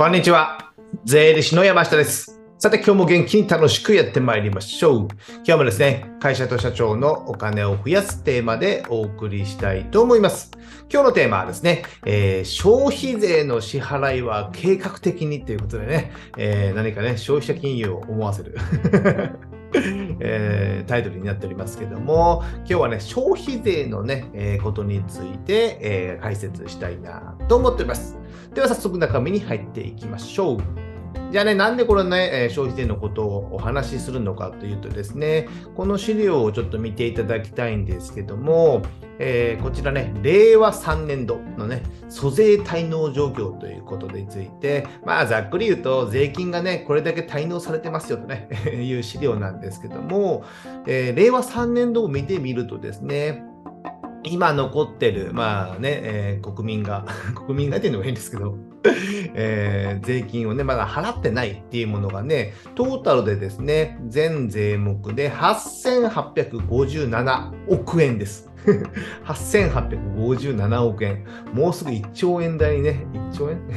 こんにちは。税理士の山下です。さて、今日も元気に楽しくやってまいりましょう。今日もですね、会社と社長のお金を増やすテーマでお送りしたいと思います。今日のテーマはですね、えー消費税の支払いは計画的にということでね、えー何かね、消費者金融を思わせる。えータイトルになっておりますけども、今日はね、消費税のね、えーことについて、えー解説したいなと思っております。では早速中身に入っていきましょう。じゃあね、なんでこれね、消費税のことをお話しするのかというとですね、この資料をちょっと見ていただきたいんですけども、えーこちらね、令和3年度のね、租税滞納状況ということについて、まあ、ざっくり言うと、税金がね、これだけ滞納されてますよとね、いう資料なんですけども、えー令和3年度を見てみるとですね、今残ってる、まあね、えー国民が、国民がっていうのもいいんですけど、えー税金をね、まだ払ってないっていうものがね、トータルでですね、全税目で8857億円です。8857億円。もうすぐ1兆円台にね、1兆円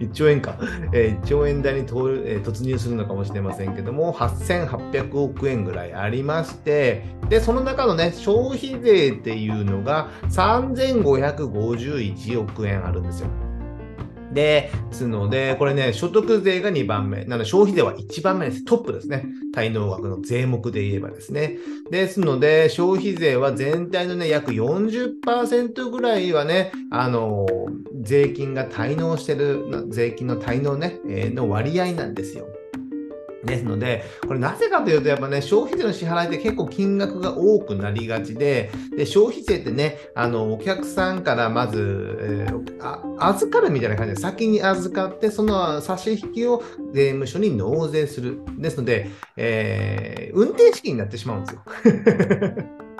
?1 兆円か。えー1兆円台に、突入するのかもしれませんけども、8800億円ぐらいありまして、で、その中のね、消費税っていうのが3551億円あるんですよ。ですので、これね、所得税が2番目。なので、消費税は1番目です。トップですね。滞納額の税目で言えばですね。ですので、消費税は全体のね、約40%ぐらいはね、あの、税金が滞納してる、税金の滞納ね、えーの割合なんですよ。ですので、これなぜかというと、やっぱね、消費税の支払いって結構金額が多くなりがちで、で消費税ってね、あのお客さんからまず、えー預かるみたいな感じで、先に預かって、その差し引きを税務署に納税する。ですので、えー運転資金になってしまうんですよ。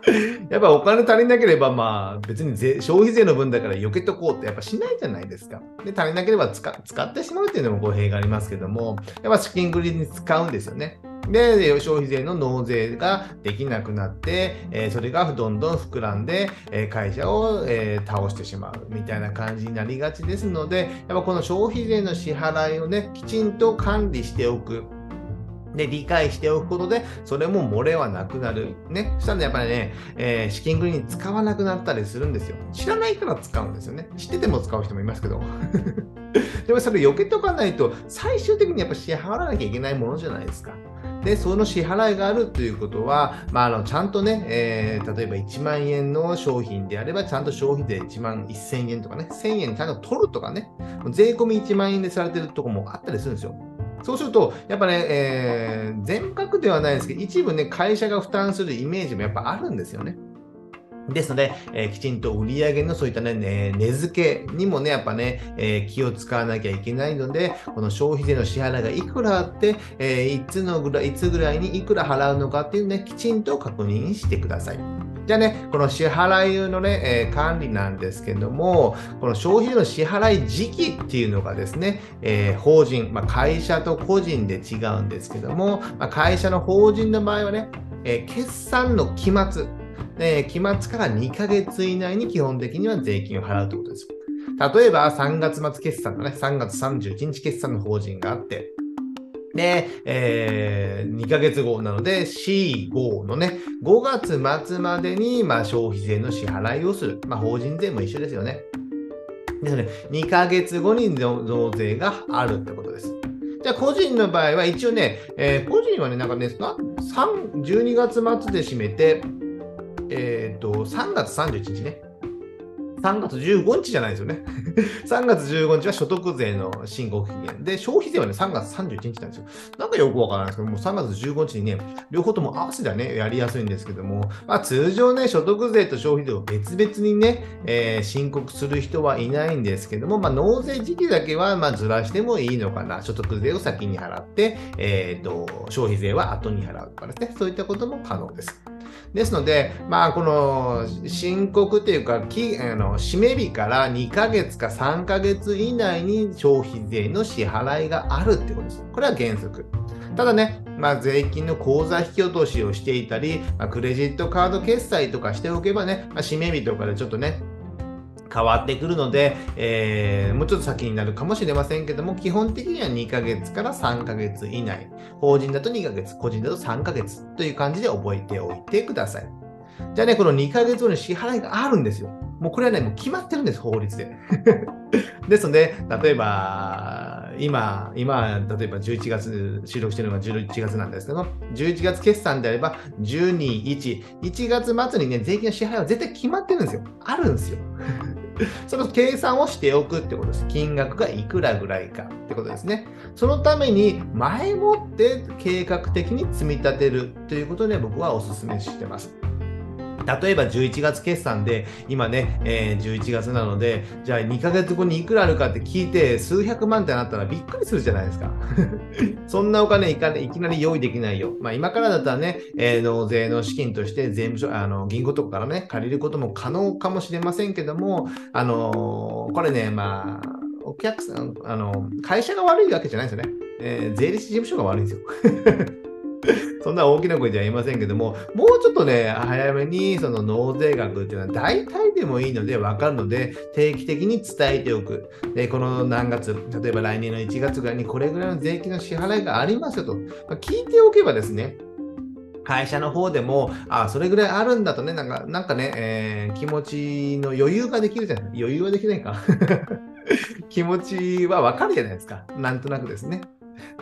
やっぱお金足りなければ、まあ別に税消費税の分だから避けとこうってやっぱしないじゃないですか。で、足りなければ使使ってしまうっていうのも語弊がありますけども、やっぱ資金繰りに使うんですよね。で、消費税の納税ができなくなって、えーそれがどんどん膨らんで、えー会社を、えー倒してしまうみたいな感じになりがちですので、やっぱこの消費税の支払いをね、きちんと管理しておく。で、理解しておくことで、それも漏れはなくなる。ね。そしたらねやっぱりね、えー資金繰りに使わなくなったりするんですよ。知らないから使うんですよね。知ってても使う人もいますけど。でもそれ避けとかないと、最終的にやっぱ支払わなきゃいけないものじゃないですか。で、その支払いがあるということは、まあ、あのちゃんとね、えー例えば1万円の商品であれば、ちゃんと消費税1万1000円とかね、1000円ちゃんと取るとかね、税込み1万円でされてるとこもあったりするんですよ。そうすると、やっぱね、えー全額ではないですけど、一部ね、会社が負担するイメージもやっぱあるんですよね。ですので、えーきちんと売り上げのそういったね、ね値付けにもね、やっぱね、えー気を使わなきゃいけないので、この消費税の支払いがいくらあって、えーいつのぐらい、いつぐらいにいくら払うのかっていうね、きちんと確認してください。じゃあね、この支払いのね、えー管理なんですけども、この消費税の支払い時期っていうのがですね、えー法人、まあ、会社と個人で違うんですけども、まあ、会社の法人の場合はね、え決算の期末、えー期末から2ヶ月以内に基本的には税金を払うということです。例えば3月末決算のね、3月31日決算の法人があって、で、え2ヶ月後なので C5 のね、5月末までに、まあ、消費税の支払いをする。まあ、法人税も一緒ですよね。ですので、2ヶ月後に増税があるってことです。じゃあ、個人の場合は一応ね、えー個人はね、なんかね、3 12月末で締めて、えっ、と、3月31日ね。3月15日じゃないですよね。3月15日は所得税の申告期限で、消費税はね、3月31日なんですよ。なんかよくわからないですけども、3月15日にね、両方とも合わせてはね、やりやすいんですけども、まあ、通常ね、所得税と消費税を別々にね、えー申告する人はいないんですけども、まあ、納税時期だけはまずらしてもいいのかな。所得税を先に払って、えーと、消費税は後に払うとかですね、そういったことも可能です。ですので、まあ、この申告というか、きあの締め日から2ヶ月か3ヶ月以内に消費税の支払いがあるってことです。これは原則。ただね、まあ、税金の口座引き落としをしていたり、まあ、クレジットカード決済とかしておけばね、まあ、締め日とかでちょっとね、変わってくるので、えー、もうちょっと先になるかもしれませんけども、基本的には2ヶ月から3ヶ月以内。法人だと2ヶ月、個人だと3ヶ月という感じで覚えておいてください。じゃあね、この2ヶ月後に支払いがあるんですよ。もうこれはね、もう決まってるんです、法律で。ですので、例えば、今、今、例えば11月、収録してるのが11月なんですけど、11月決算であれば、12、1、1月末にね、税金の支払いは絶対決まってるんですよ。あるんですよ。その計算をしておくってことです。金額がいくらぐらいかってことですね。そのために前もって計画的に積み立てるということで僕はお勧めしてます。例えば11月決算で、今ね、えー、11月なので、じゃあ2ヶ月後にいくらあるかって聞いて、数百万ってなったらびっくりするじゃないですか。そんなお金いかいきなり用意できないよ。まあ今からだったらね、えー、納税の資金として税務署、あの、銀行とかからね、借りることも可能かもしれませんけども、あのー、これね、まあ、お客さん、あの、会社が悪いわけじゃないですよね。えー、税理士事務所が悪いんですよ。そんな大きな声じゃ言いませんけども、もうちょっとね、早めにその納税額っていうのは大体でもいいので分かるので、定期的に伝えておく。で、この何月、例えば来年の1月ぐらいにこれぐらいの税金の支払いがありますよと、まあ、聞いておけばですね、会社の方でも、あ、それぐらいあるんだとね、なんか、なんかね、えー、気持ちの余裕ができるじゃない。余裕はできないか。気持ちはわかるじゃないですか。なんとなくですね。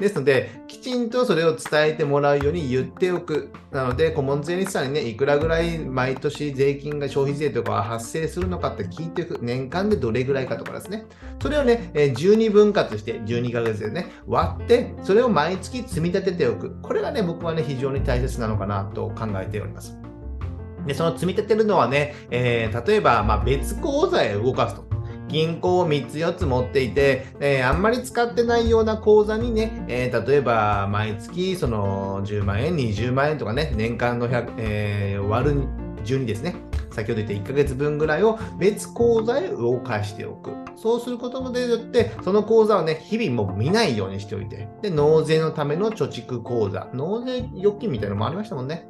ですので、きちんとそれを伝えてもらうように言っておく。なので、顧問税理士さんにね、いくらぐらい毎年税金が消費税とか発生するのかって聞いておく。年間でどれぐらいかとかですね。それをね、12分割して、12ヶ月でね、割って、それを毎月積み立てておく。これがね、僕はね、非常に大切なのかなと考えております。で、その積み立てるのはね、えー、例えば、ま、別口座へ動かすと。銀行を3つ4つ持っていて、えー、あんまり使ってないような口座にね、えー、例えば毎月その10万円、20万円とかね、年間の100、えー、割る12ですね。先ほど言った1ヶ月分ぐらいを別口座へ動かしておく。そうすることもでよって、その口座をね、日々もう見ないようにしておいて、で、納税のための貯蓄口座、納税預金みたいなのもありましたもんね。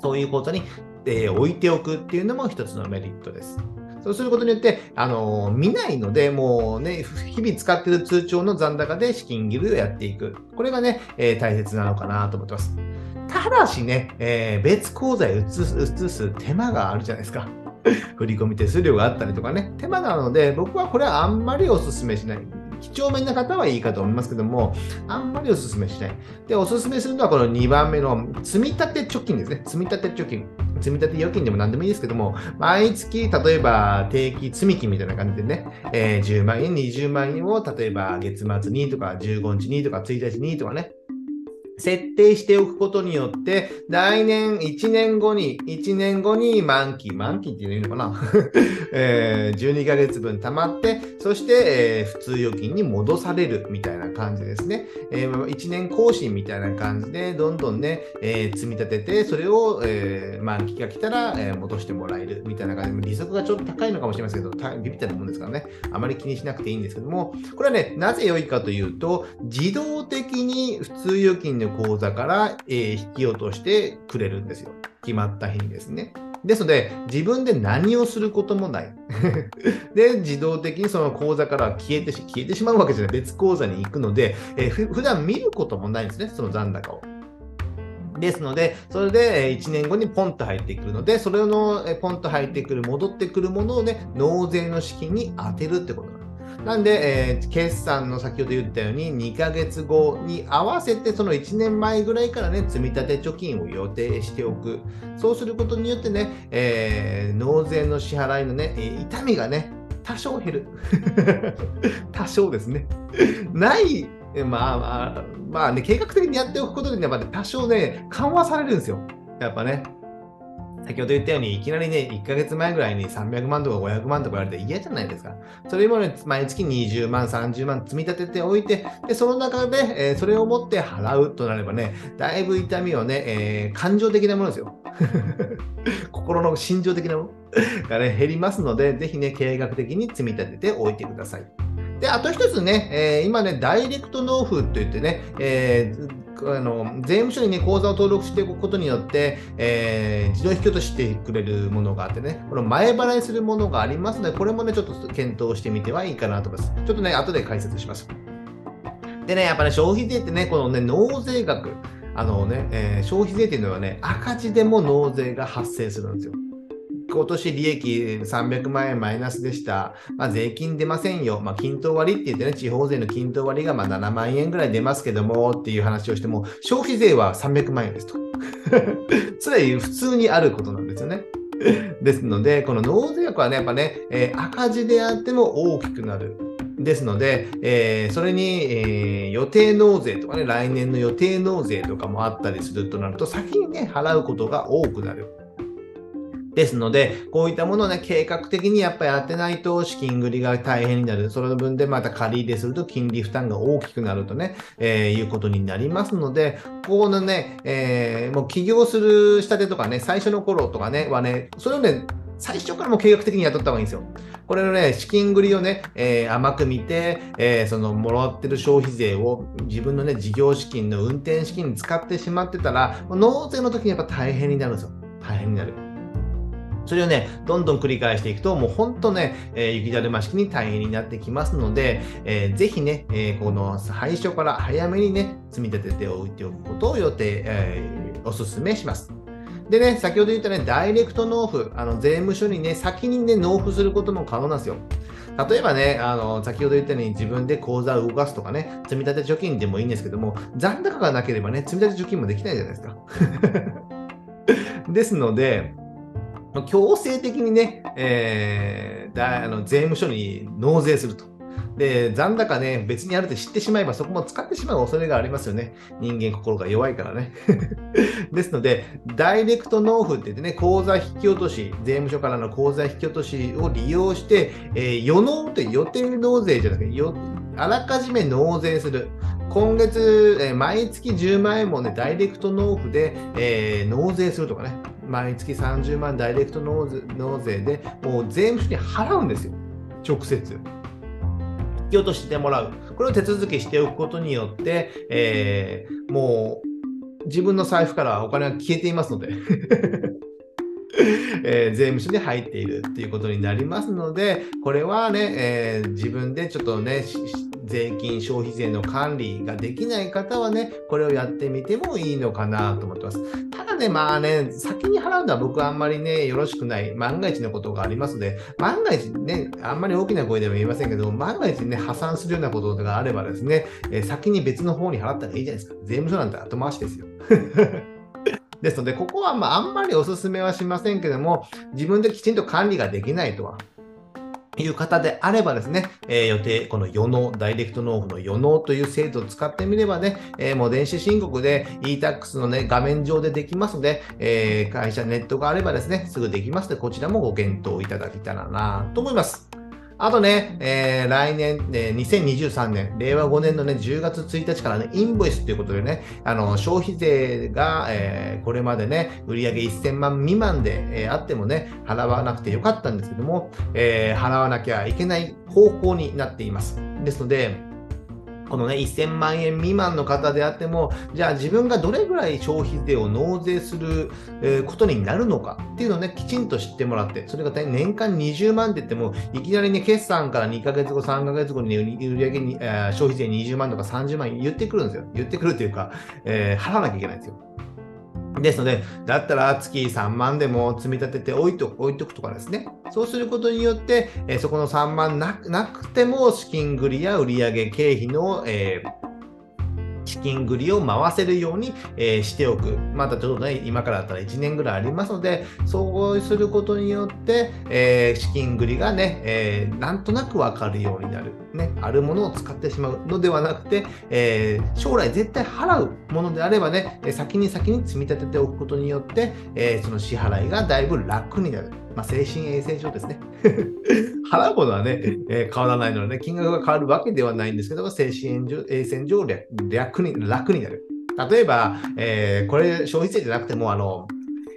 そういう口座に、えー、置いておくっていうのも一つのメリットです。そうすることによって、あの見ないので、もうね、日々使ってる通帳の残高で資金切りをやっていく。これがね、えー、大切なのかなと思ってます。ただしね、えー、別口座へ移す移す手間があるじゃないですか。振込手数料があったりとかね、手間なので、僕はこれはあんまりお勧めしない。几帳面な方はいいかと思いますけども、あんまりお勧めしない。で、お勧めするのはこの2番目の積立貯金ですね。積立貯金。積立預金でも何でもいいですけども、毎月、例えば定期積み金みたいな感じでね、えー、10万円、20万円を例えば月末にとか15日にとか1日にとかね、設定しておくことによって、来年1年後に、1年後に満期、満期っていうのかな、えー、12ヶ月分貯まって、そして、えー、普通預金に戻されるみたいな感じですね。えー、1年更新みたいな感じで、どんどんね、えー、積み立てて、それを、えー、満期が来たら、えー、戻してもらえるみたいな感じで、利息がちょっと高いのかもしれませんけど、ビビったなもんですからね、あまり気にしなくていいんですけども、これはね、なぜ良いかというと、自動的に普通預金の口座から、えー、引き落としてくれるんですよ。決まった日にですね。ですので、自分で何をすることもない。で、自動的にその口座から消えてし消えてしまうわけじゃない。別口座に行くので、えー、普段見ることもないんですね、その残高を。ですので、それで1年後にポンと入ってくるので、それのポンと入ってくる、戻ってくるものをね、納税の資金に当てるってことなんです。なんで、えー、決算の先ほど言ったように2ヶ月後に合わせてその1年前ぐらいからね、積み立て貯金を予定しておく。そうすることによってね、えー、納税の支払いのね、痛みがね、多少減る。多少ですね。ない、まあまあ、まあね、計画的にやっておくことで、ね、やっぱね多少ね、緩和されるんですよ。やっぱね。先ほど言ったように、いきなりね、1ヶ月前ぐらいに300万とか500万とか言われて嫌じゃないですか。それもね、毎月20万、30万積み立てておいて、で、その中で、えー、それを持って払うとなればね、だいぶ痛みをね、えー、感情的なものですよ。心の心情的なものがね、減りますので、ぜひね、計画的に積み立てておいてください。で、あと一つね、えー、今ね、ダイレクト納付といってね、えーあの税務署に、ね、口座を登録しておくことによって、えー、自動引き落としてくれるものがあってね、この前払いするものがありますので、これもね、ちょっと検討してみてはいいかなと思います。ちょっとね、後で解説します。でね、やっぱね、消費税ってね、このね、納税額、あのね、えー、消費税っていうのはね、赤字でも納税が発生するんですよ。今年利益300万円マイナスでした。まあ、税金出ませんよ。まあ、均等割って言ってね、地方税の均等割がま7万円ぐらい出ますけどもっていう話をしても、消費税は300万円ですと。それは普通にあることなんですよね。ですので、この納税額はね、やっぱね、えー、赤字であっても大きくなる。ですので、えー、それに、えー、予定納税とかね、来年の予定納税とかもあったりするとなると、先にね、払うことが多くなる。ですので、こういったものをね、計画的にやっぱりやってないと資金繰りが大変になる。その分でまた借り入れすると金利負担が大きくなるとね、えー、いうことになりますので、ここのね、えー、もう起業する下手とかね、最初の頃とかね、はね、それをね、最初からも計画的に雇った方がいいんですよ。これのね、資金繰りをね、えー、甘く見て、えー、その、もらってる消費税を自分のね、事業資金の運転資金に使ってしまってたら、納税の時にやっぱ大変になるんですよ。大変になる。それをね、どんどん繰り返していくと、もう本当ね、えー、雪だるま式に大変になってきますので、えー、ぜひね、えー、この最初から早めにね、積み立てておいておくことを予定、えー、お勧めします。でね、先ほど言ったね、ダイレクト納付、あの税務署にね、先にね、納付することも可能なんですよ。例えばね、あの先ほど言ったように自分で口座を動かすとかね、積み立て貯金でもいいんですけども、残高がなければね、積み立て貯金もできないじゃないですか。ですので、強制的にね、えー、だあの税務署に納税すると。で、残高ね、別にあるって知ってしまえばそこも使ってしまう恐れがありますよね。人間心が弱いからね。ですので、ダイレクト納付って言ってね、口座引き落とし、税務署からの口座引き落としを利用して、えー、予納って予定納税じゃなくて、あらかじめ納税する。今月、えー、毎月10万円もね、ダイレクト納付で、えー、納税するとかね、毎月30万ダイレクト納税で、もう税務署に払うんですよ、直接。引き落としてもらう。これを手続きしておくことによって、えー、もう自分の財布からお金が消えていますので えー、税務署に入っているっていうことになりますので、これはね、えー、自分でちょっとね、税金、消費税の管理ができない方はね、これをやってみてもいいのかなと思ってます。ただね、まあね、先に払うのは僕はあんまりね、よろしくない、万が一のことがありますので、万が一ね、あんまり大きな声では言いませんけど、万が一ね、破産するようなことがあればですね、え、先に別の方に払ったらいいじゃないですか。税務署なんて後回しですよ。ですので、ここはまああんまりお勧めはしませんけども、自分できちんと管理ができないとは。いう方であればですね、えー、予定、この予納、ダイレクト納付の予納という制度を使ってみればね、えー、もう電子申告で e-tax のね、画面上でできますので、えー、会社ネットがあればですね、すぐできますので、こちらもご検討いただけたらなと思います。あとね、えー、来年、えー、2023年、令和5年のね、10月1日からね、インボイスということでね、あの、消費税が、えー、これまでね、売上1000万未満で、えー、あってもね、払わなくてよかったんですけども、えー、払わなきゃいけない方向になっています。ですので、このね、1000万円未満の方であっても、じゃあ自分がどれぐらい消費税を納税する、ことになるのかっていうのをね、きちんと知ってもらって、それが年間20万って言っても、いきなりね、決算から2ヶ月後、3ヶ月後に、ね、売上に、え消費税20万とか30万言ってくるんですよ。言ってくるというか、えー、払わなきゃいけないんですよ。ですので、だったら月3万でも積み立てて置いと置いとくとかですね。そうすることによって、え、そこの3万なくても資金繰りや売上経費の、えー資金繰りを回せるように、えー、しておく。またちょっとね、今からだったら1年ぐらいありますので、そうすることによって、えー、資金繰りがね、えー、なんとなくわかるようになる。ね、あるものを使ってしまうのではなくて、え将来絶対払うものであればね、先に先に積み立てておくことによって、えその支払いがだいぶ楽になる。まあ、精神衛生上ですね。払うことはね、えー、変わらないので、ね、金額が変わるわけではないんですけども、精神衛生上楽に楽になる。例えば、えー、これ消費税じゃなくても、あの、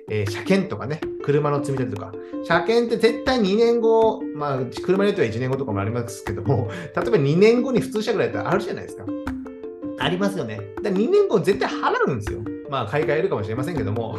えー、車検とかね、車の積み立てとか、車検って絶対2年後、まあ、車によっては1年後とかもありますけども、例えば2年後に普通車ぐらいだったらあるじゃないですか。ありますよね。だ2年後絶対払うんですよ。まあ、買い替えるかもしれませんけども。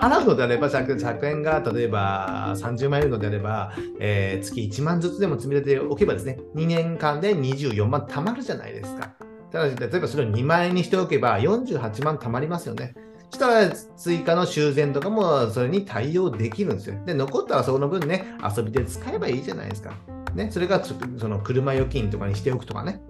払うのであれば、100円が例えば30万円のであれば、えー、月1万ずつでも積み立てておけばですね、2年間で24万貯まるじゃないですか。ただし、例えばそれを2万円にしておけば48万貯まりますよね。したら追加の修繕とかもそれに対応できるんですよ。で、残ったらその分ね、遊びで使えばいいじゃないですか。ね、それがその車預金とかにしておくとかね。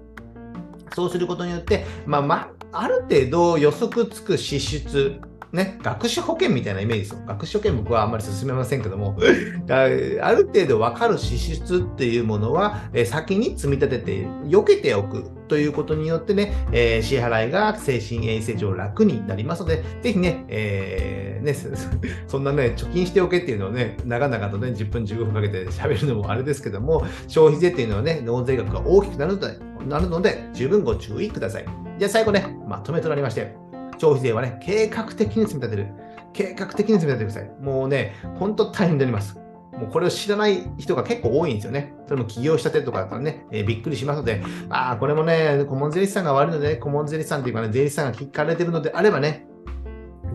そうすることによって、まあ、まあ、ある程度予測つく支出ね、学資保険みたいなイメージですよ。学資保険僕はあんまり進めませんけども、ある程度分かる支出っていうものは、え先に積み立てて、避けておくということによってね、えー、支払いが精神衛生上楽になりますので、ぜひね、えー、ね、そんなね、貯金しておけっていうのをね、長々とね、10分15分かけて喋るのもあれですけども、消費税っていうのはね、納税額が大きくなるので、なるので十分ご注意ください。じゃあ最後ね、まとめとなりまして、消費税はね、計画的に積み立てる。計画的に積み立ててください。もうね、本当大変になります。もうこれを知らない人が結構多いんですよね。それも起業したてとかだったらね、えー、びっくりしますので、ああ、これもね、顧問税理士さんが悪いので、ね、顧問税理士さんというかね、税理士さんが聞かれてるのであればね、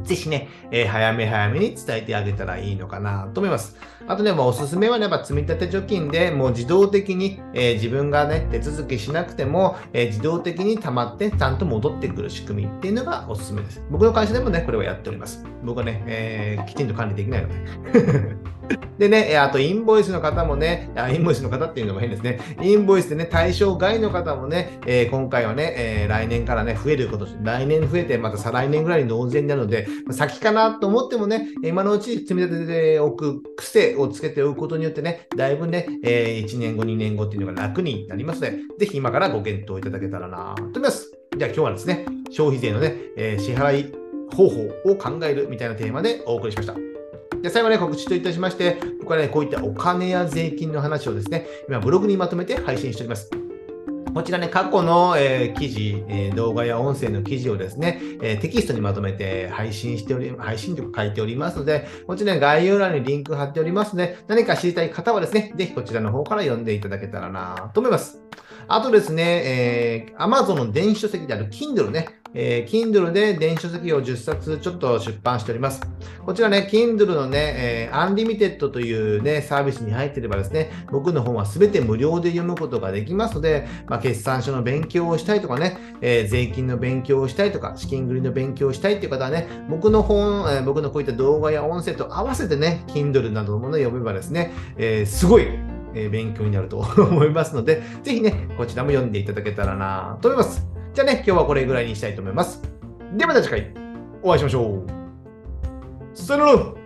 ぜひね、えー、早め早めに伝えてあげたらいいのかなと思います。あとね、もうおすすめはね、やっぱ積立貯金でもう自動的に、えー、自分がね、手続きしなくても、えー、自動的に溜まってちゃんと戻ってくる仕組みっていうのがおすすめです。僕の会社でもね、これはやっております。僕はね、えー、きちんと管理できないので。でね、あとインボイスの方もね、インボイスの方っていうのも変ですね。インボイスでね、対象外の方もね、えー、今回はね、えー、来年からね、増えること、来年増えて、また再来年ぐらいに納税になるので、先かなと思ってもね、今のうち積み立てておく癖をつけておくことによってね、だいぶね、えー、1年後、2年後っていうのが楽になりますので、ぜひ今からご検討いただけたらなと思います。じゃあ今日はですね、消費税のね、え支払い方法を考えるみたいなテーマでお送りしました。で最後ね、告知といたしまして、僕はね、こういったお金や税金の話をですね、今ブログにまとめて配信しております。こちらね、過去の、えー、記事、えー、動画や音声の記事をですね、えー、テキストにまとめて配信しており、配信力書いておりますので、こちら、ね、概要欄にリンク貼っておりますので、何か知りたい方はですね、ぜひこちらの方から読んでいただけたらなと思います。あとですね、えー、Amazon の電子書籍である Kindle ね、えー、Kindle で電子書籍を10冊ちょっと出版しております。こちらね、Kindle のね、えー、Unlimited というね、サービスに入ってればですね、僕の本は全て無料で読むことができますので、まあ、決算書の勉強をしたいとかね、えー、税金の勉強をしたいとか、資金繰りの勉強をしたいっていう方はね、僕の本、えー、僕のこういった動画や音声と合わせてね、Kindle などのものを読めばですね、えー、すごい勉強になると思いますので、ぜひね、こちらも読んでいただけたらなと思います。じゃあね、今日はこれぐらいにしたいと思います。ではまた次回お会いしましょう。さよなら